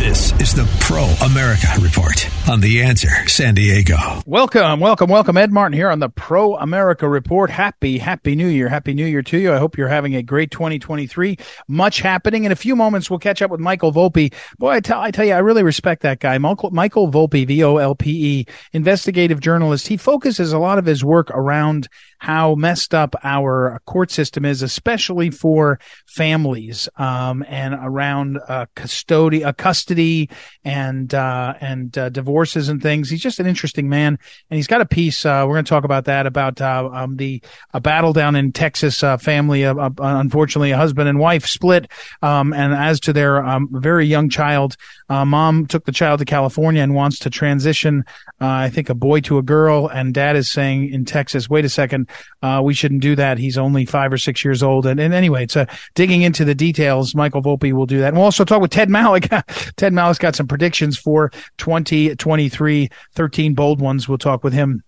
This is the Pro America Report on The Answer San Diego. Welcome, welcome, welcome. Ed Martin here on the Pro America Report. Happy, happy New Year. Happy New Year to you. I hope you're having a great 2023. Much happening. In a few moments, we'll catch up with Michael Volpe. Boy, I tell, I tell you, I really respect that guy. Michael, Michael Volpe, V-O-L-P-E, investigative journalist. He focuses a lot of his work around how messed up our court system is, especially for families, um, and around, uh, custody, uh, custody and, uh, and, uh, divorces and things. He's just an interesting man. And he's got a piece, uh, we're going to talk about that, about, uh, um, the, a battle down in Texas, family, unfortunately, a husband and wife split. Um, and as to their, um, very young child, uh, mom took the child to California and wants to transition, I think a boy to a girl. And dad is saying in Texas, wait a second, uh, we shouldn't do that. He's only five or six years old. And, and anyway, it's uh, digging into the details. Michael Volpe will do that. And we'll also talk with Ted Malloch. Ted Malloch's got some predictions for 2023, 13 bold ones. We'll talk with him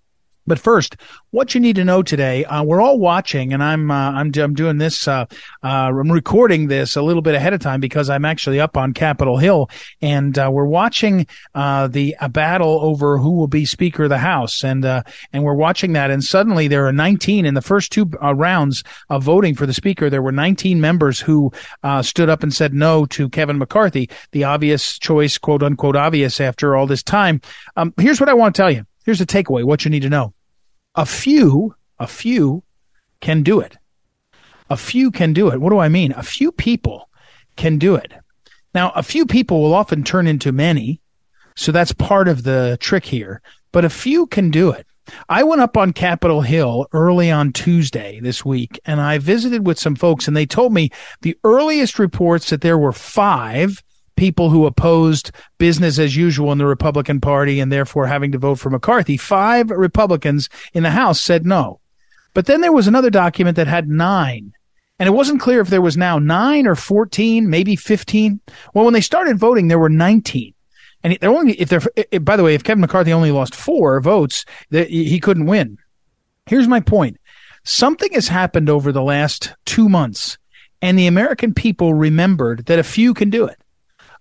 but first, what you need to know today, uh, we're all watching and I'm, uh, I'm, I'm doing this, uh, uh, I'm recording this a little bit ahead of time because I'm actually up on Capitol Hill and, uh, we're watching, uh, the battle over who will be Speaker of the House. And, and we're watching that. And suddenly there are 19 in the first two rounds of voting for the Speaker. There were 19 members who, stood up and said no to Kevin McCarthy, the obvious choice, quote unquote, obvious after all this time. Um, here's what I want to tell you. Here's the takeaway, what you need to know. A few, a few can do it. A few can do it. What do I mean? A few people can do it. Now, a few people will often turn into many. So that's part of the trick here, but a few can do it. I went up on Capitol Hill early on Tuesday this week and I visited with some folks and they told me the earliest reports that there were five people who opposed business as usual in the Republican Party and therefore having to vote for McCarthy. Five Republicans in the House said no. But then there was another document that had nine. And it wasn't clear if there was now nine or 14, maybe 15. Well, when they started voting, there were 19. And they're only, if they're, if, eh, by the way, if Kevin McCarthy only lost four votes, he couldn't win. Here's my point. Something has happened over the last two months and the American people remembered that a few can do it.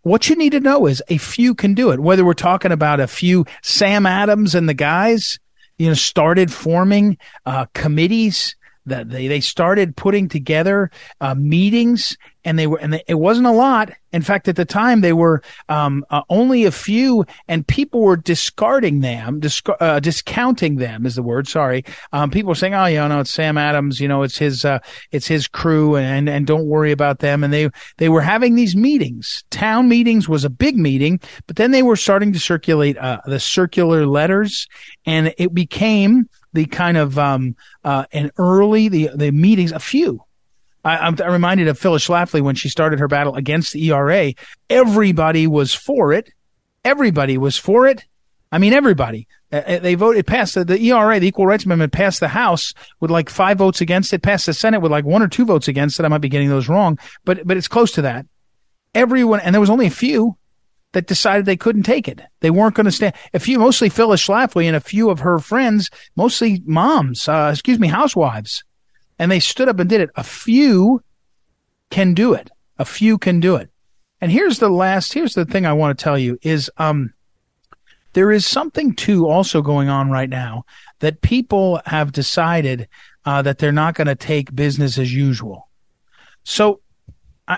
What you need to know is a few can do it. Whether we're talking about a few Sam Adams and the guys, you know, started forming uh, committees that they, they started putting together uh, meetings and they were and they, it wasn't a lot. In fact at the time they were um, uh, only a few and people were discarding them disc- uh, discounting them is the word sorry. Um, people were saying oh yeah no it's sam adams you know it's his uh, it's his crew and and don't worry about them. And they they were having these meetings. Town meetings was a big meeting but then they were starting to circulate uh, the circular letters and it became the kind of um, uh, an early the the meetings, a few. I, I'm, I'm reminded of Phyllis Schlafly when she started her battle against the ERA. Everybody was for it. Everybody was for it. I mean, everybody. Uh, uh they voted, passed the, the, ERA, the Equal Rights Amendment, passed the House with like five votes against it, passed the Senate with like one or two votes against it. I might be getting those wrong, but but it's close to that. Everyone, and there was only a few that decided they couldn't take it. They weren't going to stand. A few, mostly Phyllis Schlafly and a few of her friends, mostly moms, uh, excuse me, housewives. And they stood up and did it. A few can do it. A few can do it. And here's the last, here's the thing I want to tell you is, um, there is something too also going on right now that people have decided, uh, that they're not going to take business as usual. So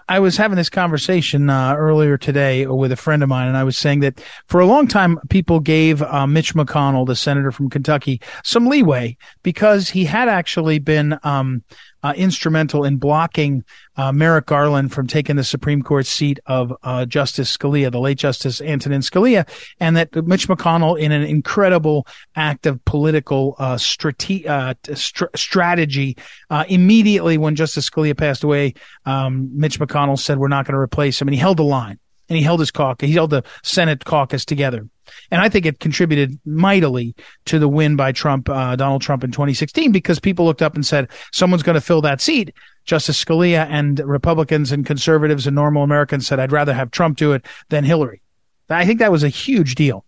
I, was having this conversation uh, earlier today with a friend of mine, and I was saying that for a long time, people gave uh, Mitch McConnell, the senator from Kentucky, some leeway because he had actually been um, uh, instrumental in blocking uh, Merrick Garland from taking the Supreme Court seat of uh, Justice Scalia, the late Justice Antonin Scalia, and that Mitch McConnell, in an incredible act of political uh, strate- uh, st- strategy, uh, immediately when Justice Scalia passed away, um, Mitch McConnell said, "We're not going to replace him," and he held the line. and he held his caucus, he held the Senate caucus together. And I think it contributed mightily to the win by Trump, uh, Donald Trump in 2016, because people looked up and said, someone's going to fill that seat. Justice Scalia and Republicans and conservatives and normal Americans said, I'd rather have Trump do it than Hillary. I think that was a huge deal.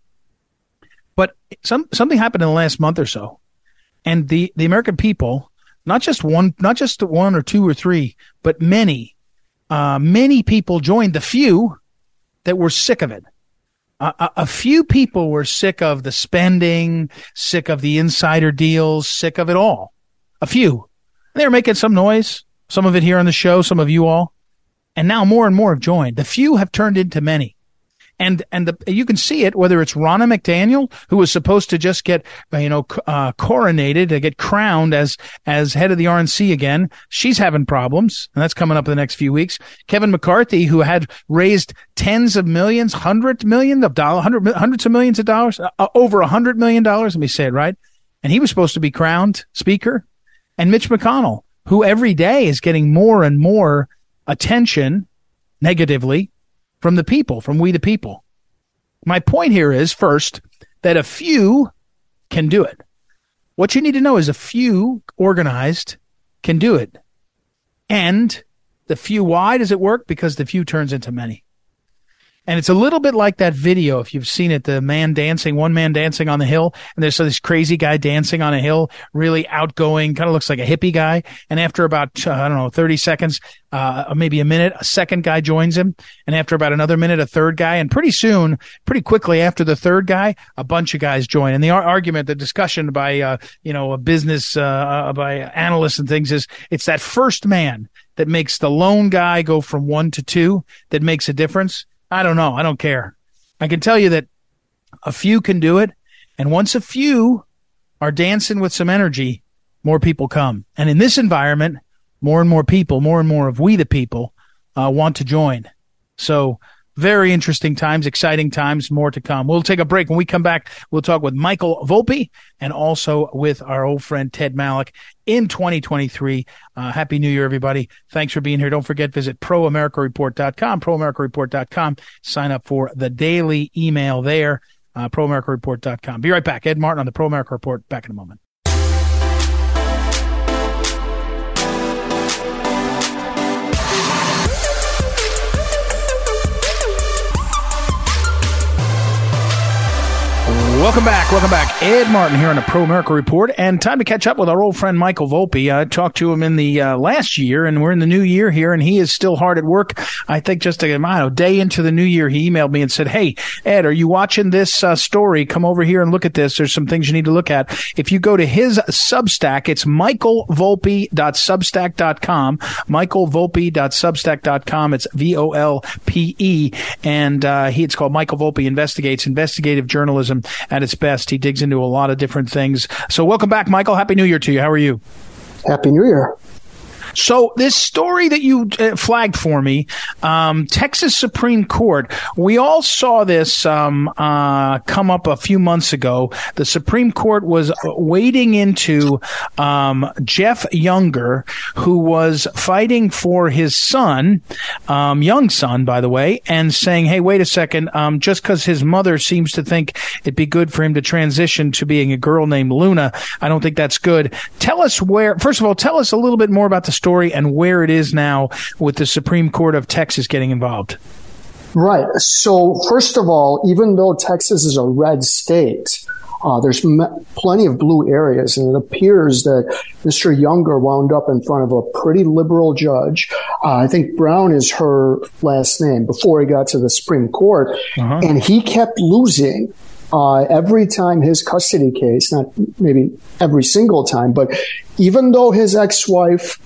But some, something happened in the last month or so. And the, the American people, not just one, not just one or two or three, but many, uh, many people joined the few that were sick of it. A, a, few people were sick of the spending, sick of the insider deals, sick of it all. A few. And they were making some noise, some of it here on the show, some of you all. And now more and more have joined. The few have turned into many and and the, you can see it whether it's Ronna McDaniel who was supposed to just get you know uh, coronated to get crowned as as head of the RNC again. She's having problems, and that's coming up in the next few weeks. Kevin McCarthy, who had raised tens of millions, hundreds of millions of dollars, hundred, hundreds of millions of dollars, uh, uh over a hundred million dollars. Let me say it right. And he was supposed to be crowned speaker. And Mitch McConnell, who every day is getting more and more attention negatively from the people, from we the people. My point here is first that a few can do it. What you need to know is a few organized can do it. And the few, why does it work? Because the few turns into many. And it's a little bit like that video, if you've seen it, the man dancing, one man dancing on the hill, and there's this crazy guy dancing on a hill, really outgoing, kind of looks like a hippie guy. And after about, uh, I don't know, 30 seconds, uh, maybe a minute, a second guy joins him. And after about another minute, a third guy. And pretty soon, pretty quickly after the third guy, a bunch of guys join. And the ar- argument, the discussion by, uh, you know, a business, uh, uh, by analysts and things is it's that first man that makes the lone guy go from one to two that makes a difference. I don't know. I don't care. I can tell you that a few can do it. And once a few are dancing with some energy, more people come. And in this environment, more and more people, more and more of we the people, uh, want to join. So very interesting times, exciting times, more to come. We'll take a break. When we come back, we'll talk with Michael Volpe and also with our old friend Ted Malloch in 2023. Uh, Happy New Year, everybody. Thanks for being here. Don't forget, visit proamericareport.com, proamericareport.com. Sign up for the daily email there, uh, proamericareport.com. Be right back. Ed Martin on the Pro America Report. Back in a moment. Welcome back. Welcome back. Ed Martin here on the Pro America Report. And time to catch up with our old friend Michael Volpe. I talked to him in the uh, last year, and we're in the new year here, and he is still hard at work. I think just a, know, day into the new year, he emailed me and said, Hey, Ed, are you watching this uh, story? Come over here and look at this. There's some things you need to look at. If you go to his Substack, it's michaelvolpe.substack.com. Michaelvolpe.substack.com. It's V O L P E. And uh, he, it's called Michael Volpe Investigates, Investigative Journalism at its best. He digs into a lot of different things. So welcome back, Michael. Happy New Year to you. How are you? Happy New Year. So this story that you uh, flagged for me, um, Texas Supreme Court, we all saw this um, uh, come up a few months ago. The Supreme Court was wading into um, Jeff Younger, who was fighting for his son, um, young son, by the way, and saying, "Hey, wait a second, um, just because his mother seems to think it'd be good for him to transition to being a girl named Luna, I don't think that's good." Tell us where. First of all, tell us a little bit more about the story story and where it is now with the Supreme Court of Texas getting involved? Right. So, first of all, even though Texas is a red state, uh, there's m- plenty of blue areas, and it appears that Mr. Younger wound up in front of a pretty liberal judge. Uh, I think Brown is her last name before he got to the Supreme Court, uh-huh. and he kept losing uh, every time his custody case, not maybe every single time, but even though his ex-wife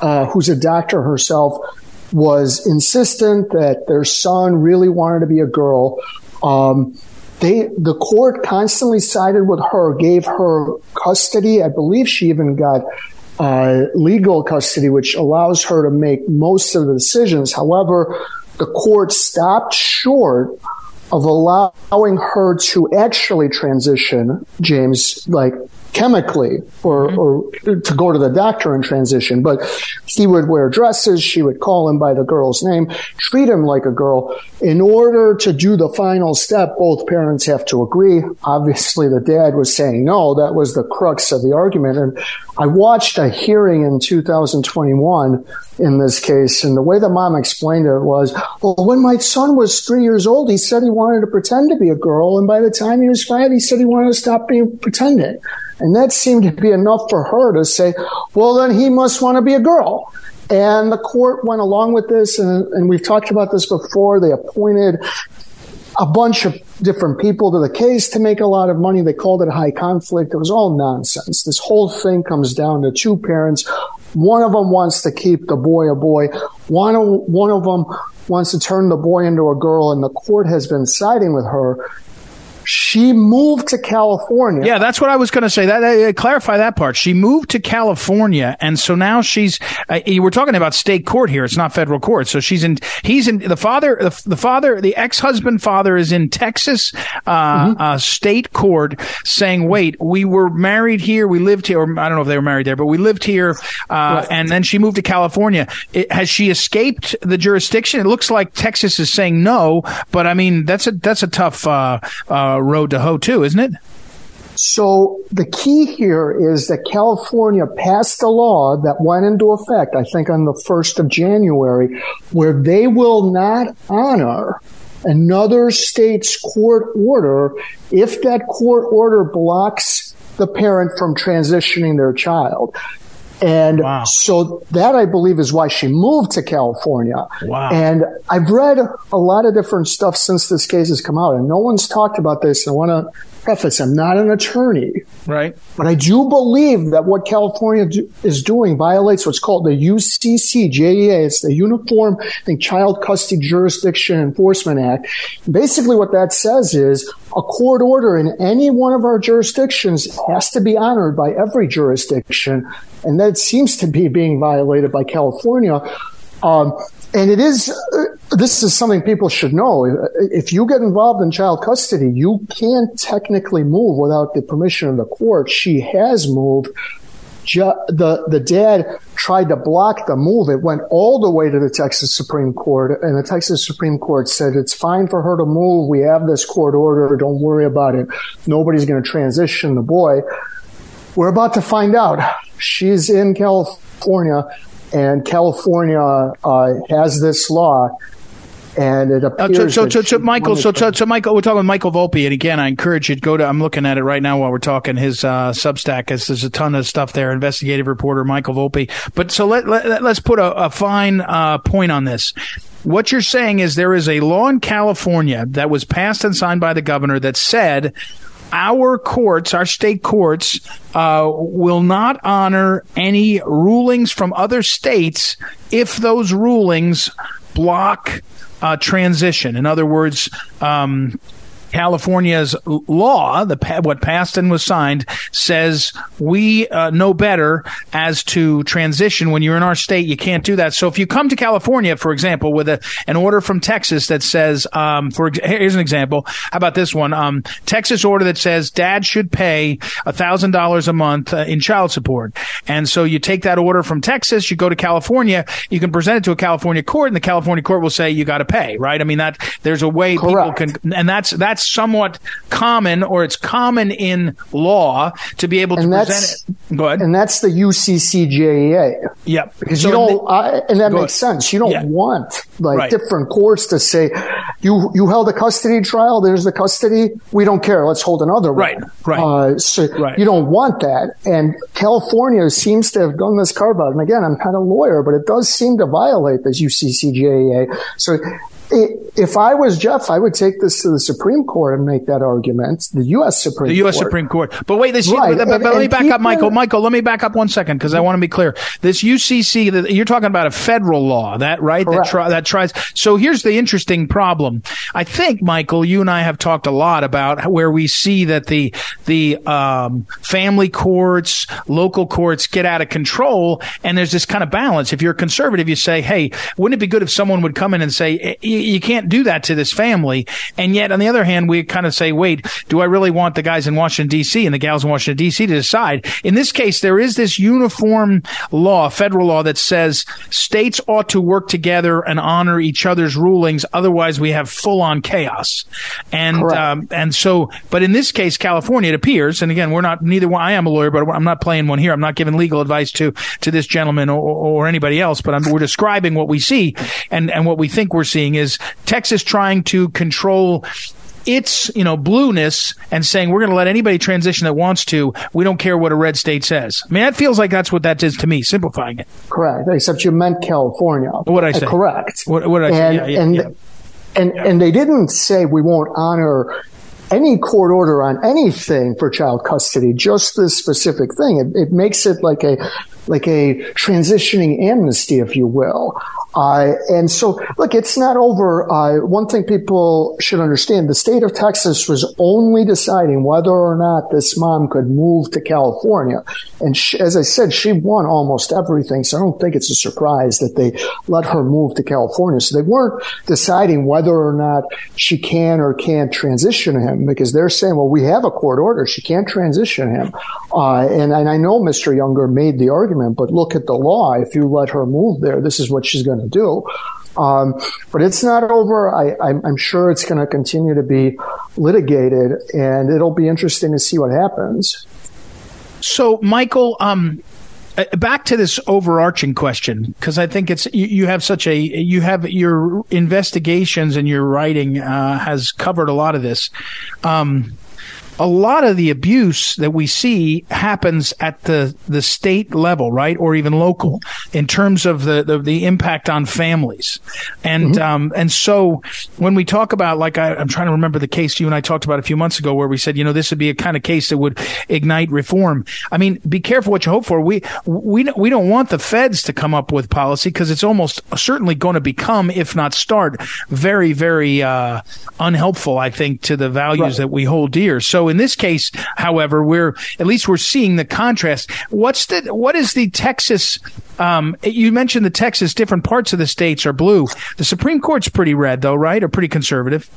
uh, who's a doctor herself, was insistent that their son really wanted to be a girl. Um, they, the court constantly sided with her, gave her custody. I believe she even got uh, legal custody, which allows her to make most of the decisions. However, the court stopped short of allowing her to actually transition, James, like chemically or, mm-hmm. or to go to the doctor and transition. But he would wear dresses. She would call him by the girl's name, treat him like a girl. In order to do the final step, both parents have to agree. Obviously, the dad was saying no. That was the crux of the argument. And I watched a hearing in 2021 in this case. And the way the mom explained it was, well, when my son was three years old, he said he wanted to pretend to be a girl. And by the time he was five, he said he wanted to stop being pretending. And that seemed to be enough for her to say, well, then he must want to be a girl. And the court went along with this, and, and we've talked about this before. They appointed a bunch of different people to the case to make a lot of money. They called it high conflict. It was all nonsense. This whole thing comes down to two parents. One of them wants to keep the boy a boy. One one of them wants to turn the boy into a girl, and the court has been siding with her she moved to California. Yeah, that's what I was going to say. That uh, clarify that part. She moved to California, and so now she's. Uh, we're talking about state court here. It's not federal court. So she's in. He's in. The father. The, the father. The ex-husband father is in Texas uh, mm-hmm. uh, state court, saying, "Wait, we were married here. We lived here. Or I don't know if they were married there, but we lived here, uh, right. and then she moved to California. It, has she escaped the jurisdiction? It looks like Texas is saying no, but I mean that's a that's a tough." Uh, road to hoe too, isn't it? So the key here is that California passed a law that went into effect, I think on the 1st of January, where they will not honor another state's court order if that court order blocks the parent from transitioning their child. And wow. so that I believe is why she moved to California. Wow. And I've read a lot of different stuff since this case has come out and no one's talked about this. I want to preface, I'm not an attorney. Right. But I do believe that what California do, is doing violates what's called the UCCJEA. It's the Uniform think, Child Custody Jurisdiction Enforcement Act. Basically what that says is a court order in any one of our jurisdictions has to be honored by every jurisdiction and that seems to be being violated by California. Um, and it is, uh, this is something people should know. If you get involved in child custody, you can't technically move without the permission of the court. She has moved. the, the dad tried to block the move. It went all the way to the Texas Supreme Court, and the Texas Supreme Court said it's fine for her to move. We have this court order. Don't worry about it. Nobody's going to transition the boy. We're about to find out. She's in California, and California uh, has this law. And it appears. Uh, so, so, so, Michael, so, so, so, Michael, we're talking Michael Volpe, and again, I encourage you to go to. I'm looking at it right now while we're talking. His uh, Substack, as there's a ton of stuff there. Investigative reporter Michael Volpe. But so let, let us put a, a fine uh, point on this what you're saying is there is a law in California that was passed and signed by the governor that said our courts, our state courts, uh, will not honor any rulings from other states if those rulings block uh, transition. In other words, um, California's law, the what passed and was signed, says we uh, know better as to transition. When you're in our state, you can't do that. So if you come to California, for example, with a, an order from Texas that says, um, for here's an example. How about this one? Um, Texas order that says dad should pay a thousand dollars a month uh, in child support, and so you take that order from Texas, you go to California, you can present it to a California court, and the California court will say you got to pay. Right? I mean that there's a way Correct. people can, and that's that's that's somewhat common, or it's common in law to be able to present it. Go ahead. And that's the UCCJEA. Yep. Because so you don't, I, and that makes ahead. sense. You don't yeah. want like right. different courts to say, you you held a custody trial. There's the custody. We don't care. Let's hold another one. Right. Right. Uh, so right. you don't want that. And California seems to have done this carve out. And again, I'm not a lawyer, but it does seem to violate this UCCJEA. So if I was Jeff, I would take this to the Supreme Court and make that argument. The U.S. Supreme the U.S. Court. Supreme Court. But wait, this. Right. But, but, but let me back up, Michael. Michael, let me back up one second because I want to be clear. This UCC, you're talking about a federal law, that right? Correct. That, try, that tries. So here's the interesting problem. I think, Michael, you and I have talked a lot about where we see that the the um, family courts, local courts get out of control, and there's this kind of balance. If you're a conservative, you say, "Hey, wouldn't it be good if someone would come in and say?" You, you can't do that to this family. And yet, on the other hand, we kind of say, wait, do I really want the guys in Washington D.C. and the gals in Washington D.C. to decide? In this case, there is this uniform law, federal law, that says states ought to work together and honor each other's rulings. Otherwise, we have full on chaos. And um, and so, but in this case, California, it appears, and again, we're not neither. one, I am a lawyer, but I'm not playing one here. I'm not giving legal advice to to this gentleman or, or anybody else. But I'm, we're describing what we see, and and what we think we're seeing is Texas trying to control its you know blueness and saying we're going to let anybody transition that wants to. We don't care what a red state says. I mean, that feels like that's what that is to me. Simplifying it. Correct. Except you meant California. What I say? Uh, correct. What, what I say? And yeah, yeah, and, yeah. and and they didn't say we won't honor any court order on anything for child custody, just this specific thing. It, it makes it like a like a transitioning amnesty, if you will. Uh, and so, look, it's not over. Uh, one thing people should understand: the state of Texas was only deciding whether or not this mom could move to California. And she, as I said, she won almost everything. So I don't think it's a surprise that they let her move to California. So they weren't deciding whether or not she can or can't transition him because they're saying, well, we have a court order. She can't transition him. Uh, and, and I know Mr. Younger made the argument, but look at the law. If you let her move there, this is what she's going to do. Um, but it's not over. I, I'm, I'm sure it's going to continue to be litigated, and it'll be interesting to see what happens. So, Michael, um, uh, back to this overarching question because I think it's you, you, have such a you have your investigations and your writing uh, has covered a lot of this. Um, a lot of the abuse that we see happens at the, the state level, right? Or even local in terms of the, the, the impact on families. And, mm-hmm. um, and so when we talk about, like, I, am trying to remember the case you and I talked about a few months ago where we said, you know, this would be a kind of case that would ignite reform. I mean, be careful what you hope for. We, we, we don't want the feds to come up with policy because it's almost certainly going to become, if not start, very, very, uh, unhelpful, I think, to the values right. that we hold dear. So in this case, however, we're at least we're seeing the contrast. What's the what is the Texas? Um, you mentioned the Texas different parts of the states are blue. The Supreme Court's pretty red, though, right? Or pretty conservative.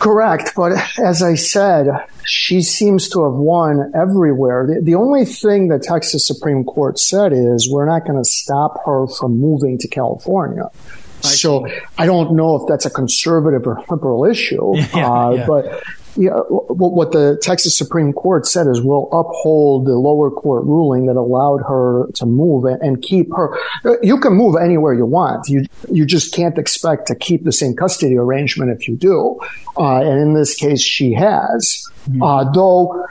Correct, but as I said, she seems to have won everywhere. The, the, only thing the Texas Supreme Court said is we're not going to stop her from moving to California. I so see. I don't know if that's a conservative or liberal issue, yeah, uh, yeah. but yeah, what the Texas Supreme Court said is we'll uphold the lower court ruling that allowed her to move and keep her. You can move anywhere you want. You you just can't expect to keep the same custody arrangement if you do. Uh, and in this case, she has. Mm-hmm. Uh, though,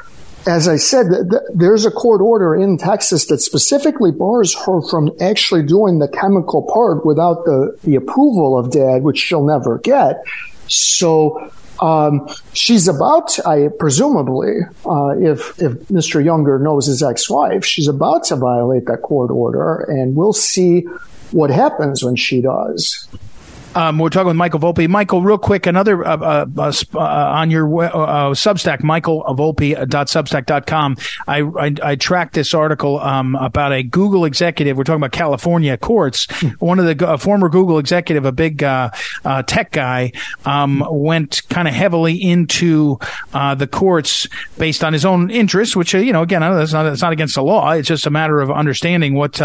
as I said, th- th- there's a court order in Texas that specifically bars her from actually doing the chemical part without the the approval of dad, which she'll never get. So um, she's about, I presumably, uh, if if Mr. Younger knows his ex-wife, she's about to violate that court order, and we'll see what happens when she does. Um, we're talking with Michael Volpe. Michael, real quick, another uh, uh, uh, uh on your uh, Substack, michaelvolpe.substack.com. I, I, I tracked this article um, about a Google executive. We're talking about California courts. Hmm. One of the former Google executive, a big uh, tech guy, um, went kind of heavily into the courts based on his own interests, which you know, again, that's not that's not against the law. It's just a matter of understanding what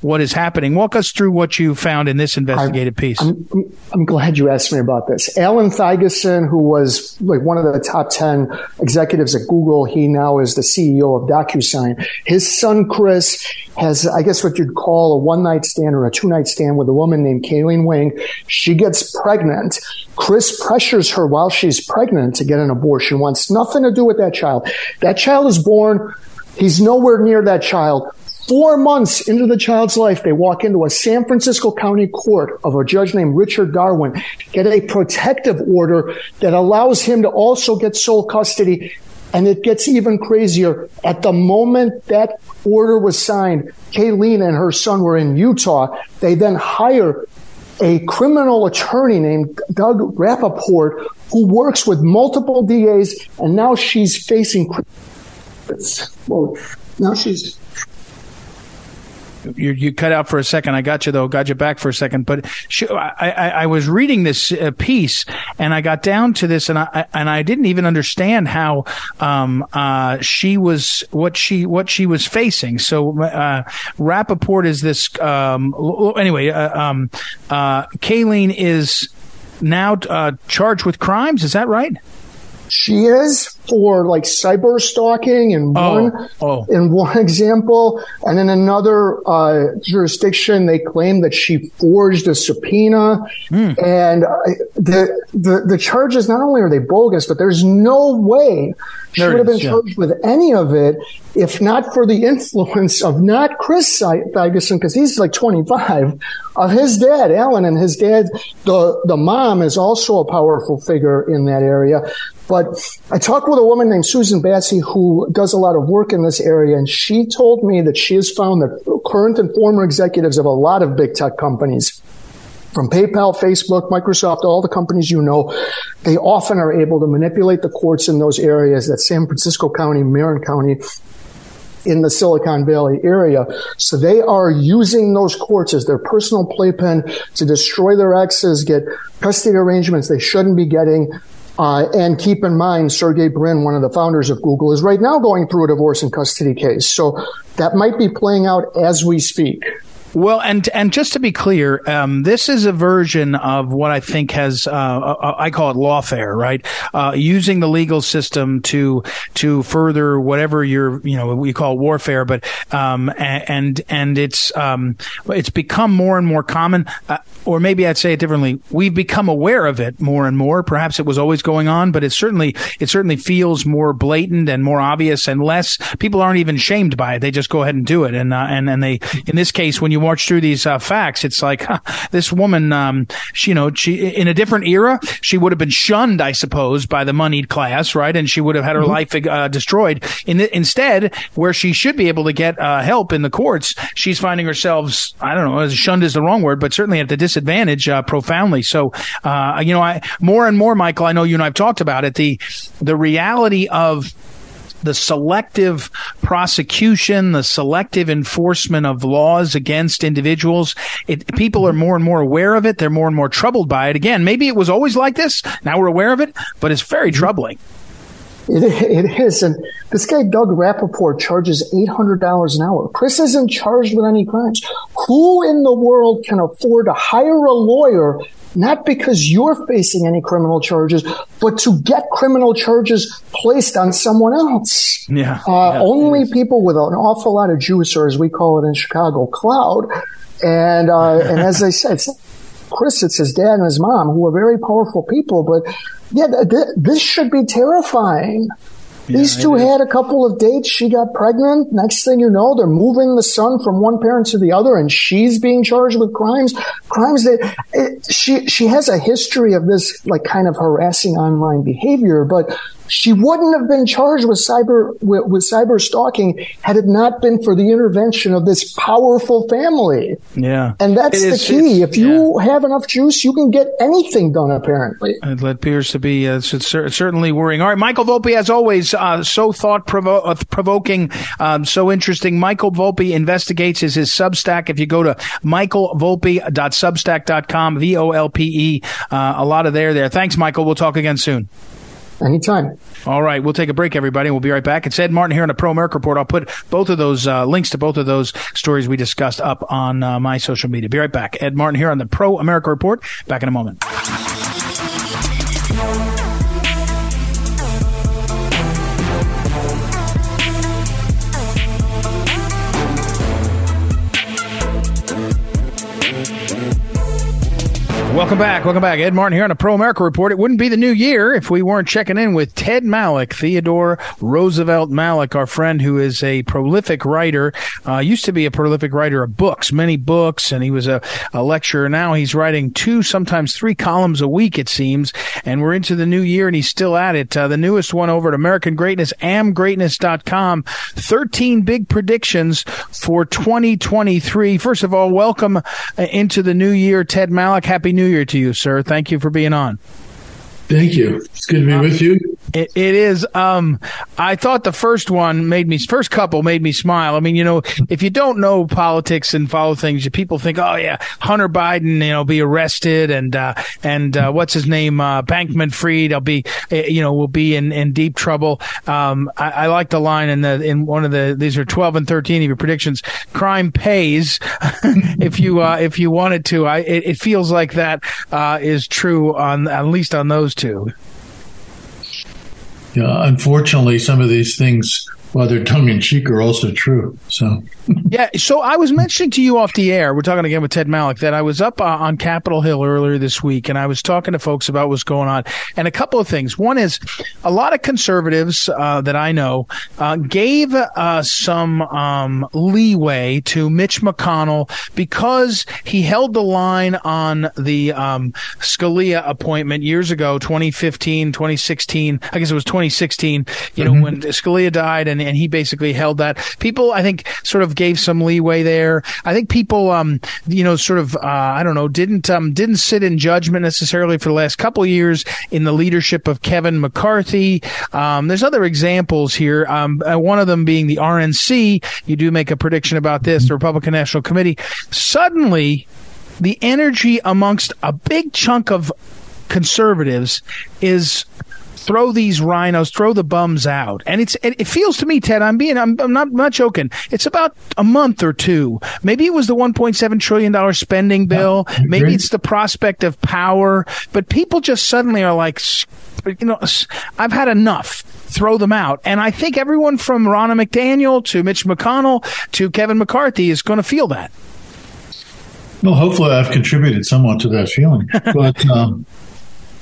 what is happening. Walk us through what you found in this investigative piece. I'm, I'm, glad you asked me about this. Allan Thygesen, who was like one of the top 10 executives at Google, he now is the CEO of DocuSign. His son, Chris, has, I guess what you'd call a one night stand or a two night stand with a woman named Kayleen Wing. She gets pregnant. Chris pressures her while she's pregnant to get an abortion, wants nothing to do with that child. That child is born. He's nowhere near that child. Four months into the child's life, they walk into a San Francisco County court of a judge named Richard Darwin, get a protective order that allows him to also get sole custody. And it gets even crazier. At the moment that order was signed, Kayleen and her son were in Utah. They then hire a criminal attorney named Doug Rappaport who works with multiple DAs and now she's facing well, now she's you, you cut out for a second. I got you though. Got you back for a second. But she, I, I, I, was reading this uh, piece and I got down to this and I and I didn't even understand how um, uh, she was what she what she was facing. So uh, Rapaport is this um, anyway. Uh, um, uh, Kayleen is now uh, charged with crimes. Is that right? She is for like cyber stalking in oh, one oh. in one example, and in another uh, jurisdiction, they claim that she forged a subpoena. Mm. And uh, the, the the charges not only are they bogus, but there's no way she there would have been yeah. charged with any of it if not for the influence of not Chris Ferguson because he's like 25 of his dad, Alan, and his dad, the the mom is also a powerful figure in that area. But I talked with a woman named Susan Batsey who does a lot of work in this area, and she told me that she has found that current and former executives of a lot of big tech companies from PayPal, Facebook, Microsoft, all the companies you know, they often are able to manipulate the courts in those areas that San Francisco County, Marin County, in the Silicon Valley area. So they are using those courts as their personal playpen to destroy their exes, get custody arrangements they shouldn't be getting, uh, and keep in mind, Sergey Brin, one of the founders of Google, is right now going through a divorce and custody case. So that might be playing out as we speak. Well, and and just to be clear, um, this is a version of what I think has uh, uh I call it lawfare, right? Uh, using the legal system to to further whatever you're you know we call warfare, but um, and and it's um, it's become more and more common, uh, or maybe I'd say it differently. We've become aware of it more and more. Perhaps it was always going on, but it certainly it certainly feels more blatant and more obvious, and less people aren't even shamed by it. They just go ahead and do it, and uh, and and they in this case when you you march through these uh, facts, it's like huh, this woman, um, she, you know, she in a different era, she would have been shunned, I suppose, by the moneyed class, right? And she would have had her mm-hmm. life uh, destroyed. In the, instead, where she should be able to get uh, help in the courts, she's finding herself, I don't know, shunned is the wrong word, but certainly at the disadvantage uh, profoundly. So, uh, you know, I more and more, Michael, I know you and I've talked about it. The the reality of the selective prosecution, the selective enforcement of laws against individuals. It, people are more and more aware of it. They're more and more troubled by it. Again, maybe it was always like this. Now we're aware of it, but it's very mm-hmm. troubling. It, it is. And this guy, Doug Rapaport, charges $800 an hour. Chris isn't charged with any crimes. Who in the world can afford to hire a lawyer not because you're facing any criminal charges, but to get criminal charges placed on someone else. Yeah. Uh, yeah only people with an awful lot of juice, or as we call it in Chicago, cloud. And, uh, and as I said, Chris, it's his dad and his mom who are very powerful people, but yeah, th- th- this should be terrifying. These two had a couple of dates. She got pregnant. Next thing you know, they're moving the son from one parent to the other, and she's being charged with crimes. Crimes that it, she she has a history of this like kind of harassing online behavior, but she wouldn't have been charged with cyber with, with, cyber stalking had it not been for the intervention of this powerful family. Yeah, and that's it the is, key. If you yeah. have enough juice, you can get anything done. Apparently, it appears to be uh, certainly worrying. All right, Michael Volpe, as always, uh, so thought provo- uh, provoking, um, so interesting. Michael Volpe investigates is his Substack. If you go to michaelvolpe.substack.com, V O L P E, uh, a lot of there there. Thanks, Michael. We'll talk again soon. Anytime. All right. We'll take a break, everybody. We'll be right back. It's Ed Martin here on the Pro America Report. I'll put both of those uh, links to both of those stories we discussed up on uh, my social media. Be right back. Ed Martin here on the Pro America Report. Back in a moment. Welcome back. Welcome back. Ed Martin here on a Pro America Report. It wouldn't be the new year if we weren't checking in with Ted Malloch, Theodore Roosevelt Malloch, our friend who is a prolific writer, uh, used to be a prolific writer of books, many books, and he was a, a lecturer. Now he's writing two, sometimes three columns a week, it seems. And we're into the new year and he's still at it. Uh, the newest one over at American Greatness, amgreatness.com. 13 big predictions for 2023. First of all, welcome uh, into the new year, Ted Malloch. Happy New Year to you, sir. Thank you for being on. Thank you. It's good to be with you. It, it is. Um, I thought the first one made me, first couple made me smile. I mean, you know, if you don't know politics and follow things, people think, oh yeah, Hunter Biden, you know, be arrested and, uh, and, uh, what's his name? Uh, Bankman Fried. I'll be, eh, you know, will be in, in deep trouble. Um, I, I like the line in the, in one of the, these are 12 and 13 of your predictions. Crime pays if you, uh, if you wanted to. I, it, it feels like that, uh, is true on, at least on those two. Yeah, unfortunately, some of these things while they're tongue in cheek are also true. So, yeah. So I was mentioning to you off the air, we're talking again with Ted Malloch, that I was up uh, on Capitol Hill earlier this week and I was talking to folks about what's going on. And a couple of things. One is a lot of conservatives uh, that I know uh, gave uh, some um, leeway to Mitch McConnell because he held the line on the um, Scalia appointment years ago, 2015, 2016. I guess it was 2016, you know, mm-hmm. when Scalia died and, and he basically held that. People, I think, sort of gave some leeway there. I think people, um, you know, sort of, uh, I don't know, didn't um, didn't sit in judgment necessarily for the last couple years in the leadership of Kevin McCarthy. Um, there's other examples here. Um, uh, one of them being the RNC. You do make a prediction about this, the Republican National Committee. Suddenly, the energy amongst a big chunk of conservatives is throw these RINOs, throw the bums out. And it's it, it feels to me, Ted, I'm being I'm, I'm not I'm not joking. It's about a month or two. Maybe it was the 1.7 trillion dollar spending bill. Maybe it's the prospect of power. But people just suddenly are like, you know, I've had enough throw them out. And I think everyone from Ronna McDaniel to Mitch McConnell to Kevin McCarthy is going to feel that. Well, hopefully I've contributed somewhat to that feeling. But um,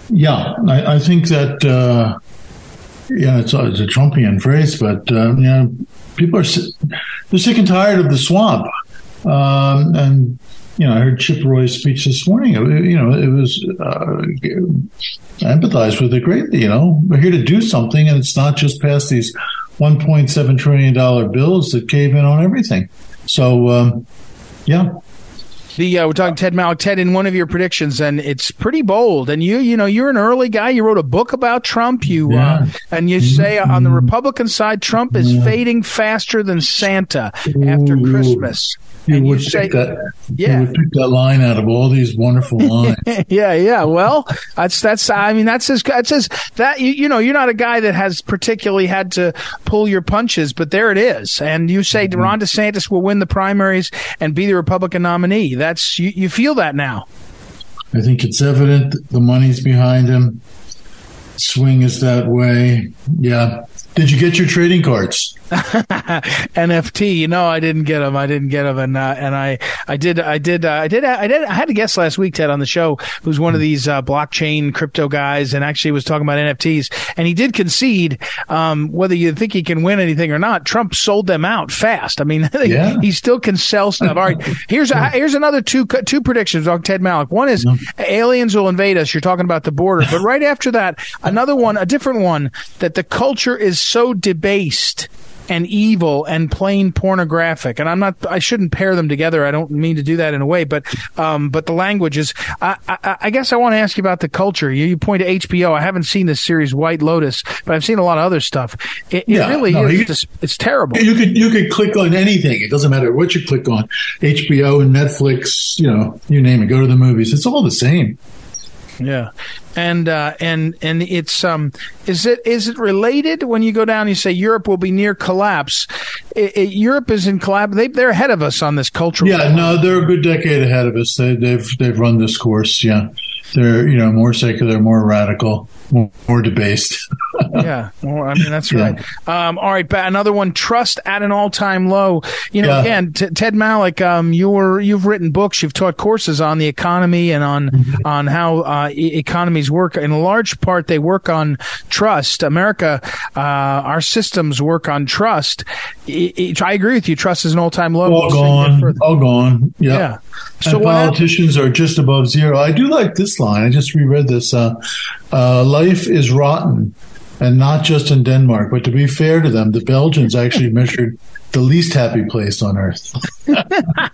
yeah, I, I think that uh, yeah, it's, it's, a Trumpian phrase, but uh, you know, people are they're sick and tired of the swamp, um, and you know, I heard Chip Roy's speech this morning. You know, it was uh, I empathize with it greatly. You know, we're here to do something, and it's not just pass these 1.7 trillion dollar bills that cave in on everything. So, um, yeah, the uh, we're talking Ted Malloch. Ted, in one of your predictions, and it's pretty bold. And you, you know, you're an early guy. You wrote a book about Trump. You uh, yeah. uh, and you say on the Republican side, Trump is yeah. fading faster than Santa after Christmas. You would you pick that. Yeah, you would pick that line out of all these wonderful lines. yeah, yeah. Well, that's that's. I mean, that's as that's as that. You, you know, you're not a guy that has particularly had to pull your punches, but there it is. And you say mm-hmm. Ron DeSantis will win the primaries and be the Republican nominee. That's you. You feel that now. I think it's evident the money's behind him. Swing is that way. Yeah. Did you get your trading cards? NFT. You know, I didn't get them. I didn't get them, and uh, and I I did I did uh, I did I did I had a guest last week, Ted, on the show who's one of these uh, blockchain crypto guys, and actually was talking about NFTs, and he did concede um, whether you think he can win anything or not. Trump sold them out fast. I mean, yeah. he still can sell stuff. All right, here's a, here's another two two predictions on Ted Malloch. One is aliens will invade us. You're talking about the border, but right after that, another one, a different one that the culture is so debased and evil and plain pornographic. And I'm not, I shouldn't pair them together. I don't mean to do that in a way, but, um, but the language is, I, I, I guess I want to ask you about the culture. You, you, point to HBO. I haven't seen this series White Lotus, but I've seen a lot of other stuff. It, yeah, it really no, is, you, it's terrible. You could, you could click on anything. It doesn't matter what you click on. HBO and Netflix, you know, you name it, go to the movies. It's all the same. Yeah, and uh, and and it's um is it is it related when you go down? You say Europe will be near collapse. It, it, Europe is in collapse. They they're ahead of us on this cultural. Yeah, no, they're a good decade ahead of us. They, they've they've run this course. Yeah, they're you know more secular, more radical more debased. yeah, well, I mean that's right. Yeah. Um, all right, another one. Trust at an all-time low. You know, yeah. again, t- Ted Malloch, um, you're you've written books, you've taught courses on the economy and on mm-hmm. on how uh, e- economies work. In a large part, they work on trust. America, uh, our systems work on trust. I, I agree with you. Trust is an all-time low. All gone. All gone. Yep. Yeah. So and politicians are just above zero. I do like this line. I just reread this. Uh, uh, life is rotten and not just in Denmark. But to be fair to them, the Belgians actually measured the least happy place on earth. uh,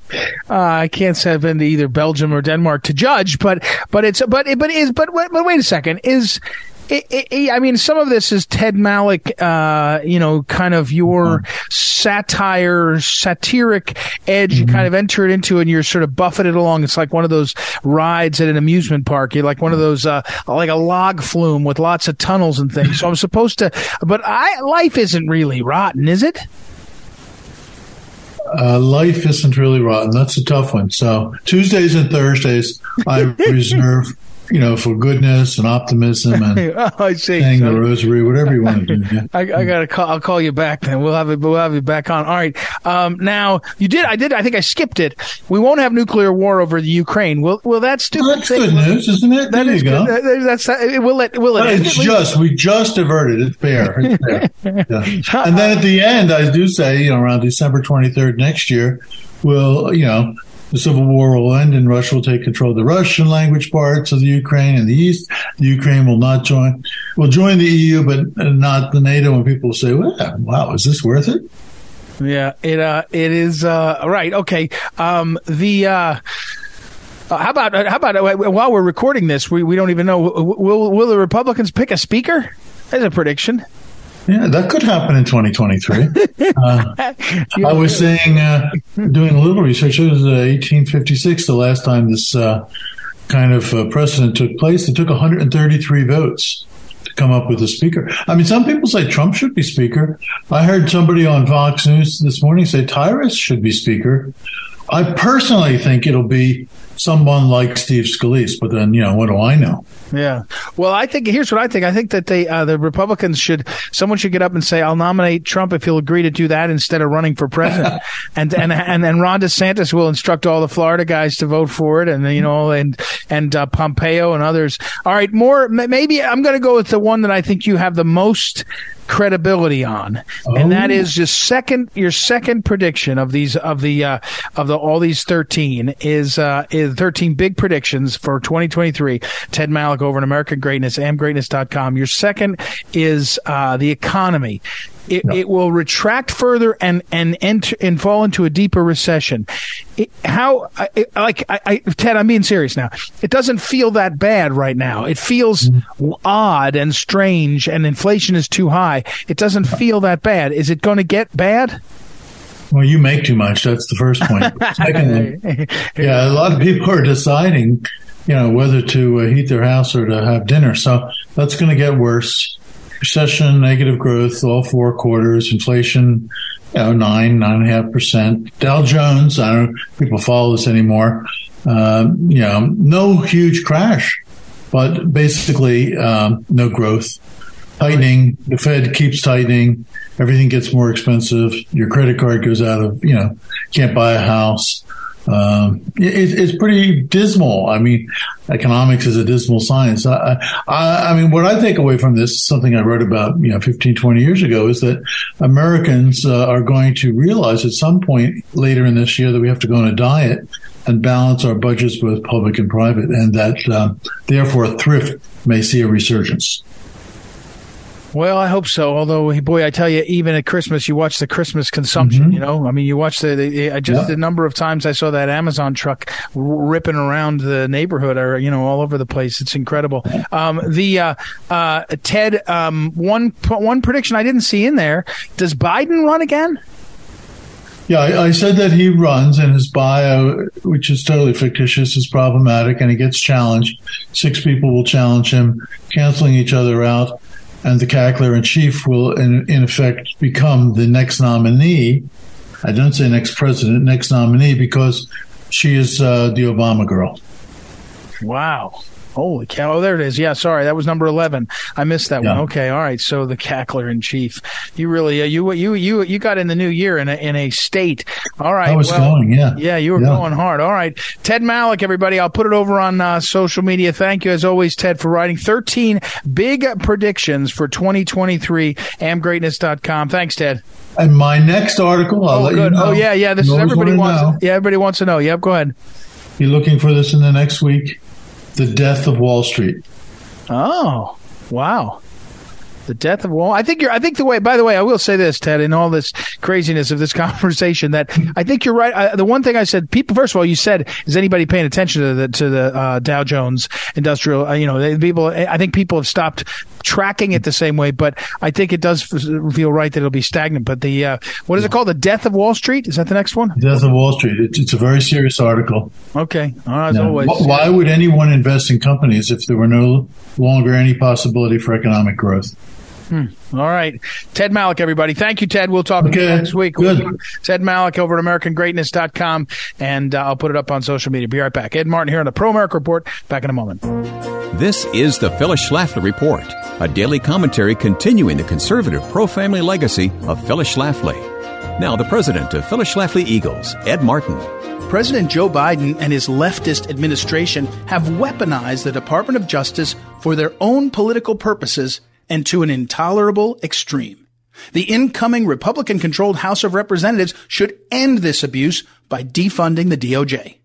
I can't say I've been to either Belgium or Denmark to judge, but but it's but it, but is but but wait a second is it, it, I mean, some of this is Ted Malloch, uh, you know, kind of your satire, satiric edge. Mm-hmm. You kind of enter it into and you're sort of buffeted along. It's like one of those rides at an amusement park. You're like one of those, uh, like a log flume with lots of tunnels and things. So I'm supposed to, but I, life isn't really rotten, is it? Uh, life isn't really rotten. That's a tough one. So Tuesdays and Thursdays, I reserve you know, for goodness and optimism and oh, I see. saying so, the rosary, whatever you want to do. Yeah. I, I got to call. I'll call you back then. We'll have it. We'll have you back on. All right. Um, now you did. I did. I think I skipped it. We won't have nuclear war over the Ukraine. Will Will that stupid well, that's thing? good news, isn't it? That there is good. Good. That's will it. Will it? It's just we just averted. It's fair. It's fair. yeah. And then at the end, I do say, you know, around December twenty third next year, we'll, you know, the civil war will end and Russia will take control of the Russian language parts of the Ukraine and the East. The Ukraine will not join, will join the EU, but not the NATO. And people say, well, wow, is this worth it? Yeah, it, uh, it is, uh, right. Okay. Um, the, uh, uh how about how about uh, while we're recording this, we, we don't even know will will the Republicans pick a speaker? As a prediction. Yeah, that could happen in 2023. uh, I was saying, uh, doing a little research, it was uh, 1856, the last time this uh, kind of uh, precedent took place. It took 133 votes to come up with a speaker. I mean, some people say Trump should be speaker. I heard somebody on Fox News this morning say Tyrus should be speaker. I personally think it'll be someone like Steve Scalise, but then, you know, what do I know? Yeah. Well, I think here's what I think. I think that they, uh, the Republicans should, someone should get up and say, I'll nominate Trump if he'll agree to do that instead of running for president. and, and, and then Ron DeSantis will instruct all the Florida guys to vote for it. And, you know, and, and, uh, Pompeo and others. All right. More, maybe I'm going to go with the one that I think you have the most credibility on, oh. and that is oh. your second your second prediction of these of the uh, of the all these thirteen is uh, is thirteen big predictions for 2023. Ted Malloch over in American Greatness, amgreatness.com. Your second is uh, the economy it, no. it will retract further and and enter and fall into a deeper recession. It, how it, like I, I, Ted, I'm being serious now. It doesn't feel that bad right now. It feels mm-hmm. odd and strange, and inflation is too high. It doesn't feel that bad. Is it going to get bad? Well, you make too much. That's the first point. Secondly, yeah, a lot of people are deciding, you know, whether to uh, heat their house or to have dinner. So that's going to get worse recession, negative growth, all four quarters, inflation, know, nine, nine and a half percent. Dow Jones, I don't people follow this anymore. Uh, you know, no huge crash, but basically um, no growth. Tightening, the Fed keeps tightening. Everything gets more expensive. Your credit card goes out of, you know, can't buy a house. Um, it, it's pretty dismal. I mean, economics is a dismal science. I, I, I, mean, what I take away from this, something I wrote about, you know, 15, 20 years ago, is that Americans uh, are going to realize at some point later in this year that we have to go on a diet and balance our budgets both public and private, and that um, therefore thrift may see a resurgence. Well, I hope so. Although, boy, I tell you, even at Christmas, you watch the Christmas consumption. Mm-hmm. You know, I mean, you watch the, the just yeah. the number of times I saw that Amazon truck ripping around the neighborhood, or you know, all over the place. It's incredible. Um, the uh, uh, Ted, um, one one prediction I didn't see in there: Does Biden run again? Yeah, I, I, said that he runs, and his bio, which is totally fictitious, is problematic, and he gets challenged. Six people will challenge him, canceling each other out and the cackler in chief will, in, in effect, become the next nominee. I don't say next president, next nominee, because she is uh, the Obama girl. Wow. Holy cow! Oh, there it is. Yeah, sorry, that was number eleven. I missed that yeah. one. Okay, all right. So the cackler in chief. You really, uh, you you you you got in the new year in a in a state. All right. I was well, going. Yeah. Yeah, you were yeah. going hard. All right, Ted Malloch, everybody. I'll put it over on uh, social media. Thank you as always, Ted, for writing thirteen big predictions for 2023. Amgreatness.com. Thanks, Ted. And my next article, I'll oh, good. You know. Oh yeah, yeah. This is everybody wants. Know. Yeah, everybody wants to know. Yep. Go ahead. Be looking for this in the next week. The Death of Wall Street. Oh, wow. The death of Wall. I think you're. I think the way. By the way, I will say this, Ted. In all this craziness of this conversation, that I think you're right. I, the one thing I said, people. First of all, you said, is anybody paying attention to the to the uh, Dow Jones Industrial? Uh, you know, people. I think people have stopped tracking it the same way, but I think it does feel right that it'll be stagnant. But the uh, what is it called? The death of Wall Street. Is that the next one? Death of Wall Street. It's, it's a very serious article. Okay. As now, always. Why would anyone invest in companies if there were no longer any possibility for economic growth? Hmm. All right. Ted Malloch, everybody. Thank you, Ted. We'll talk okay. next week. Good. Ted Malloch over at AmericanGreatness.com, and uh, I'll put it up on social media. Be right back. Ed Martin here on the Pro America Report. Back in a moment. This is the Phyllis Schlafly Report, a daily commentary continuing the conservative pro family legacy of Phyllis Schlafly. Now, the president of Phyllis Schlafly Eagles, Ed Martin. President Joe Biden and his leftist administration have weaponized the Department of Justice for their own political purposes and to an intolerable extreme. The incoming Republican controlled House of Representatives should end this abuse by defunding the DOJ.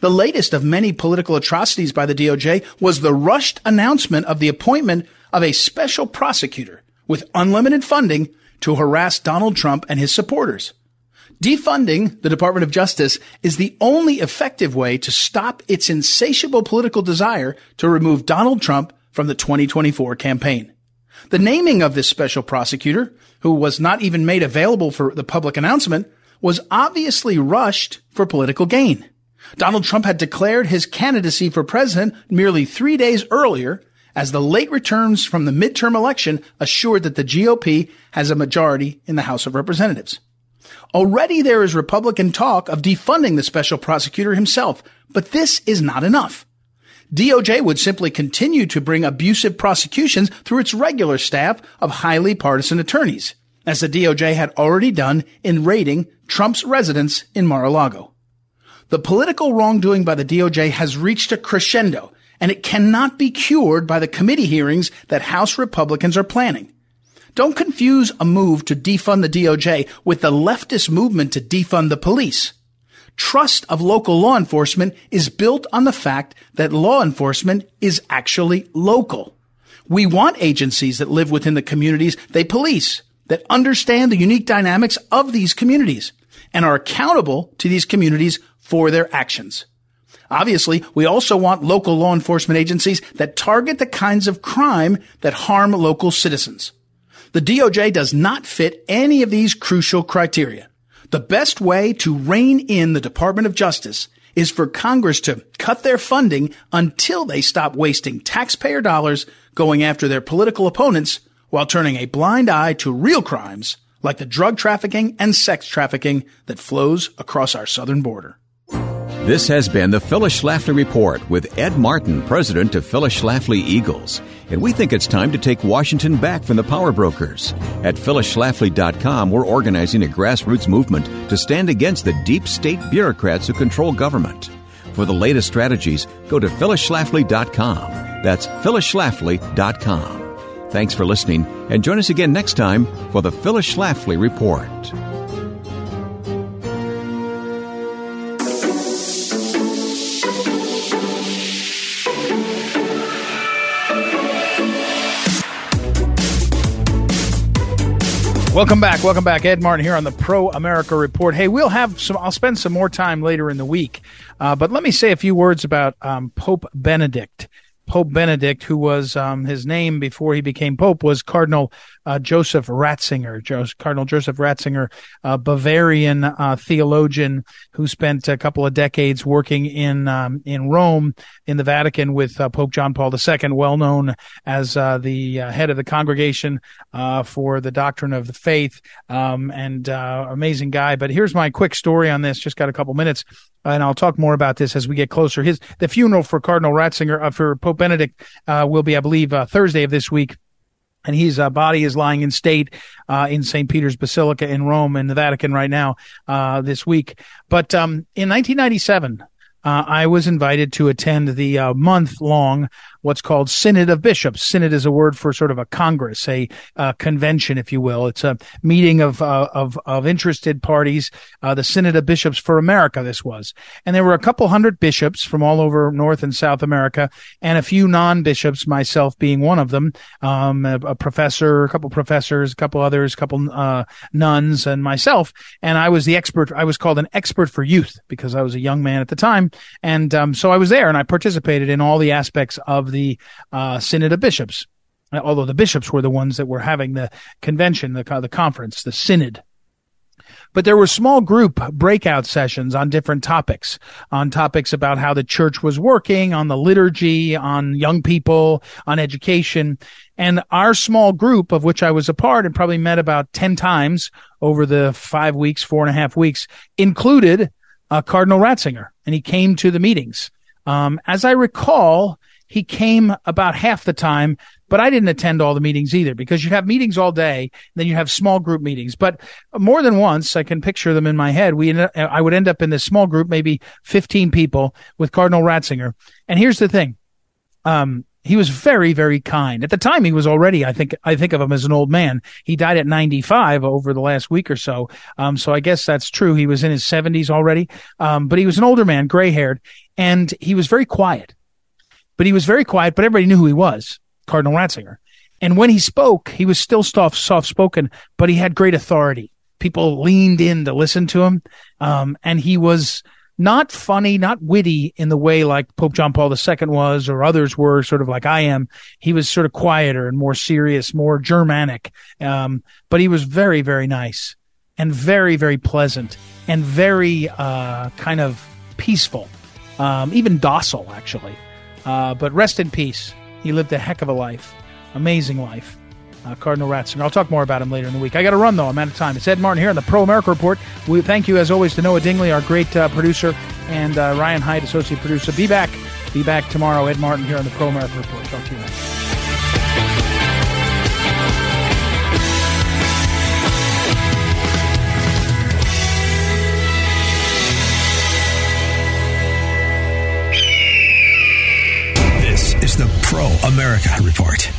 The latest of many political atrocities by the DOJ was the rushed announcement of the appointment of a special prosecutor with unlimited funding to harass Donald Trump and his supporters. Defunding the Department of Justice is the only effective way to stop its insatiable political desire to remove Donald Trump from the 2024 campaign. The naming of this special prosecutor, who was not even made available for the public announcement, was obviously rushed for political gain. Donald Trump had declared his candidacy for president merely three days earlier as the late returns from the midterm election assured that the GOP has a majority in the House of Representatives. Already there is Republican talk of defunding the special prosecutor himself, but this is not enough. DOJ would simply continue to bring abusive prosecutions through its regular staff of highly partisan attorneys, as the DOJ had already done in raiding Trump's residence in Mar-a-Lago. The political wrongdoing by the DOJ has reached a crescendo, and it cannot be cured by the committee hearings that House Republicans are planning. Don't confuse a move to defund the DOJ with the leftist movement to defund the police. Trust of local law enforcement is built on the fact that law enforcement is actually local. We want agencies that live within the communities they police, that understand the unique dynamics of these communities, and are accountable to these communities for their actions. Obviously, we also want local law enforcement agencies that target the kinds of crime that harm local citizens. The DOJ does not fit any of these crucial criteria. The best way to rein in the Department of Justice is for Congress to cut their funding until they stop wasting taxpayer dollars going after their political opponents while turning a blind eye to real crimes like the drug trafficking and sex trafficking that flows across our southern border. This has been the Phyllis Schlafly Report with Ed Martin, president of Phyllis Schlafly Eagles. And we think it's time to take Washington back from the power brokers. At phyllisschlafly.com, we're organizing a grassroots movement to stand against the deep state bureaucrats who control government. For the latest strategies, go to phyllisschlafly.com. That's phyllisschlafly.com. Thanks for listening, and join us again next time for the Phyllis Schlafly Report. Welcome back. Welcome back. Ed Martin here on the Pro America Report. Hey, we'll have some, I'll spend some more time later in the week. Uh, but let me say a few words about um, Pope Benedict. Pope Benedict, who was um, his name before he became Pope, was Cardinal uh, Joseph Ratzinger. Cardinal Joseph Ratzinger, a Bavarian uh, theologian who spent a couple of decades working in um, in Rome, in the Vatican, with uh, Pope John Paul II, well known as uh, the uh, head of the Congregation uh, for the Doctrine of the Faith, um, and amazing guy. But here's my quick story on this. Just got a couple minutes and I'll talk more about this as we get closer. His the funeral for Cardinal Ratzinger uh, for Pope Benedict uh, will be, I believe, uh, Thursday of this week. And his uh, body is lying in state uh, in St. Peter's Basilica in Rome, in the Vatican, right now uh, this week. But um, in 1997, uh, I was invited to attend the uh, month long what's called Synod of Bishops. Synod is a word for sort of a congress, a convention, if you will. It's a meeting of uh, of of interested parties. Uh, the Synod of Bishops for America. This was, and there were a couple hundred bishops from all over North and South America, and a few non-bishops, myself being one of them. Um, a, a, professor, a couple professors, a couple others, a couple uh, nuns, and myself. And I was the expert. I was called an expert for youth because I was a young man at the time, and um, so I was there and I participated in all the aspects of the uh, Synod of Bishops. Although the bishops were the ones that were having the convention, the, the conference, the synod. But there were small group breakout sessions on different topics, on topics about how the church was working, on the liturgy, on young people, on education. And our small group of which I was a part and probably met about 10 times over the five weeks, four and a half weeks included uh, Cardinal Ratzinger and he came to the meetings. Um, as I recall, he came about half the time, but I didn't attend all the meetings either because you have meetings all day, then you have small group meetings. But more than once, I can picture them in my head. We, I would end up in this small group, maybe 15 people with Cardinal Ratzinger. And here's the thing. Um, he was very, very kind. At the time, he was already, I think, I think of him as an old man. He died at 95 over the last week or so. Um, so I guess that's true. He was in his 70s already. Um, but he was an older man, gray haired, and he was very quiet but he was very quiet, but everybody knew who he was, Cardinal Ratzinger. And when he spoke, he was still soft, soft spoken, but he had great authority. People leaned in to listen to him. Um, and he was not funny, not witty in the way like Pope John Paul II was or others were sort of like I am. He was sort of quieter and more serious, more Germanic. Um, but he was very, very nice and very, very pleasant and very, uh, kind of peaceful. Um, even docile, actually. Uh, but rest in peace. He lived a heck of a life. Amazing life. Uh, Cardinal Ratzinger. I'll talk more about him later in the week. I got to run, though. I'm out of time. It's Ed Martin here on the Pro America Report. We thank you, as always, to Noah Dingley, our great uh, producer, and uh, Ryan Hyde, associate producer. Be back. Be back tomorrow. Ed Martin here on the Pro America Report. Talk to you next. This is the Pro America Report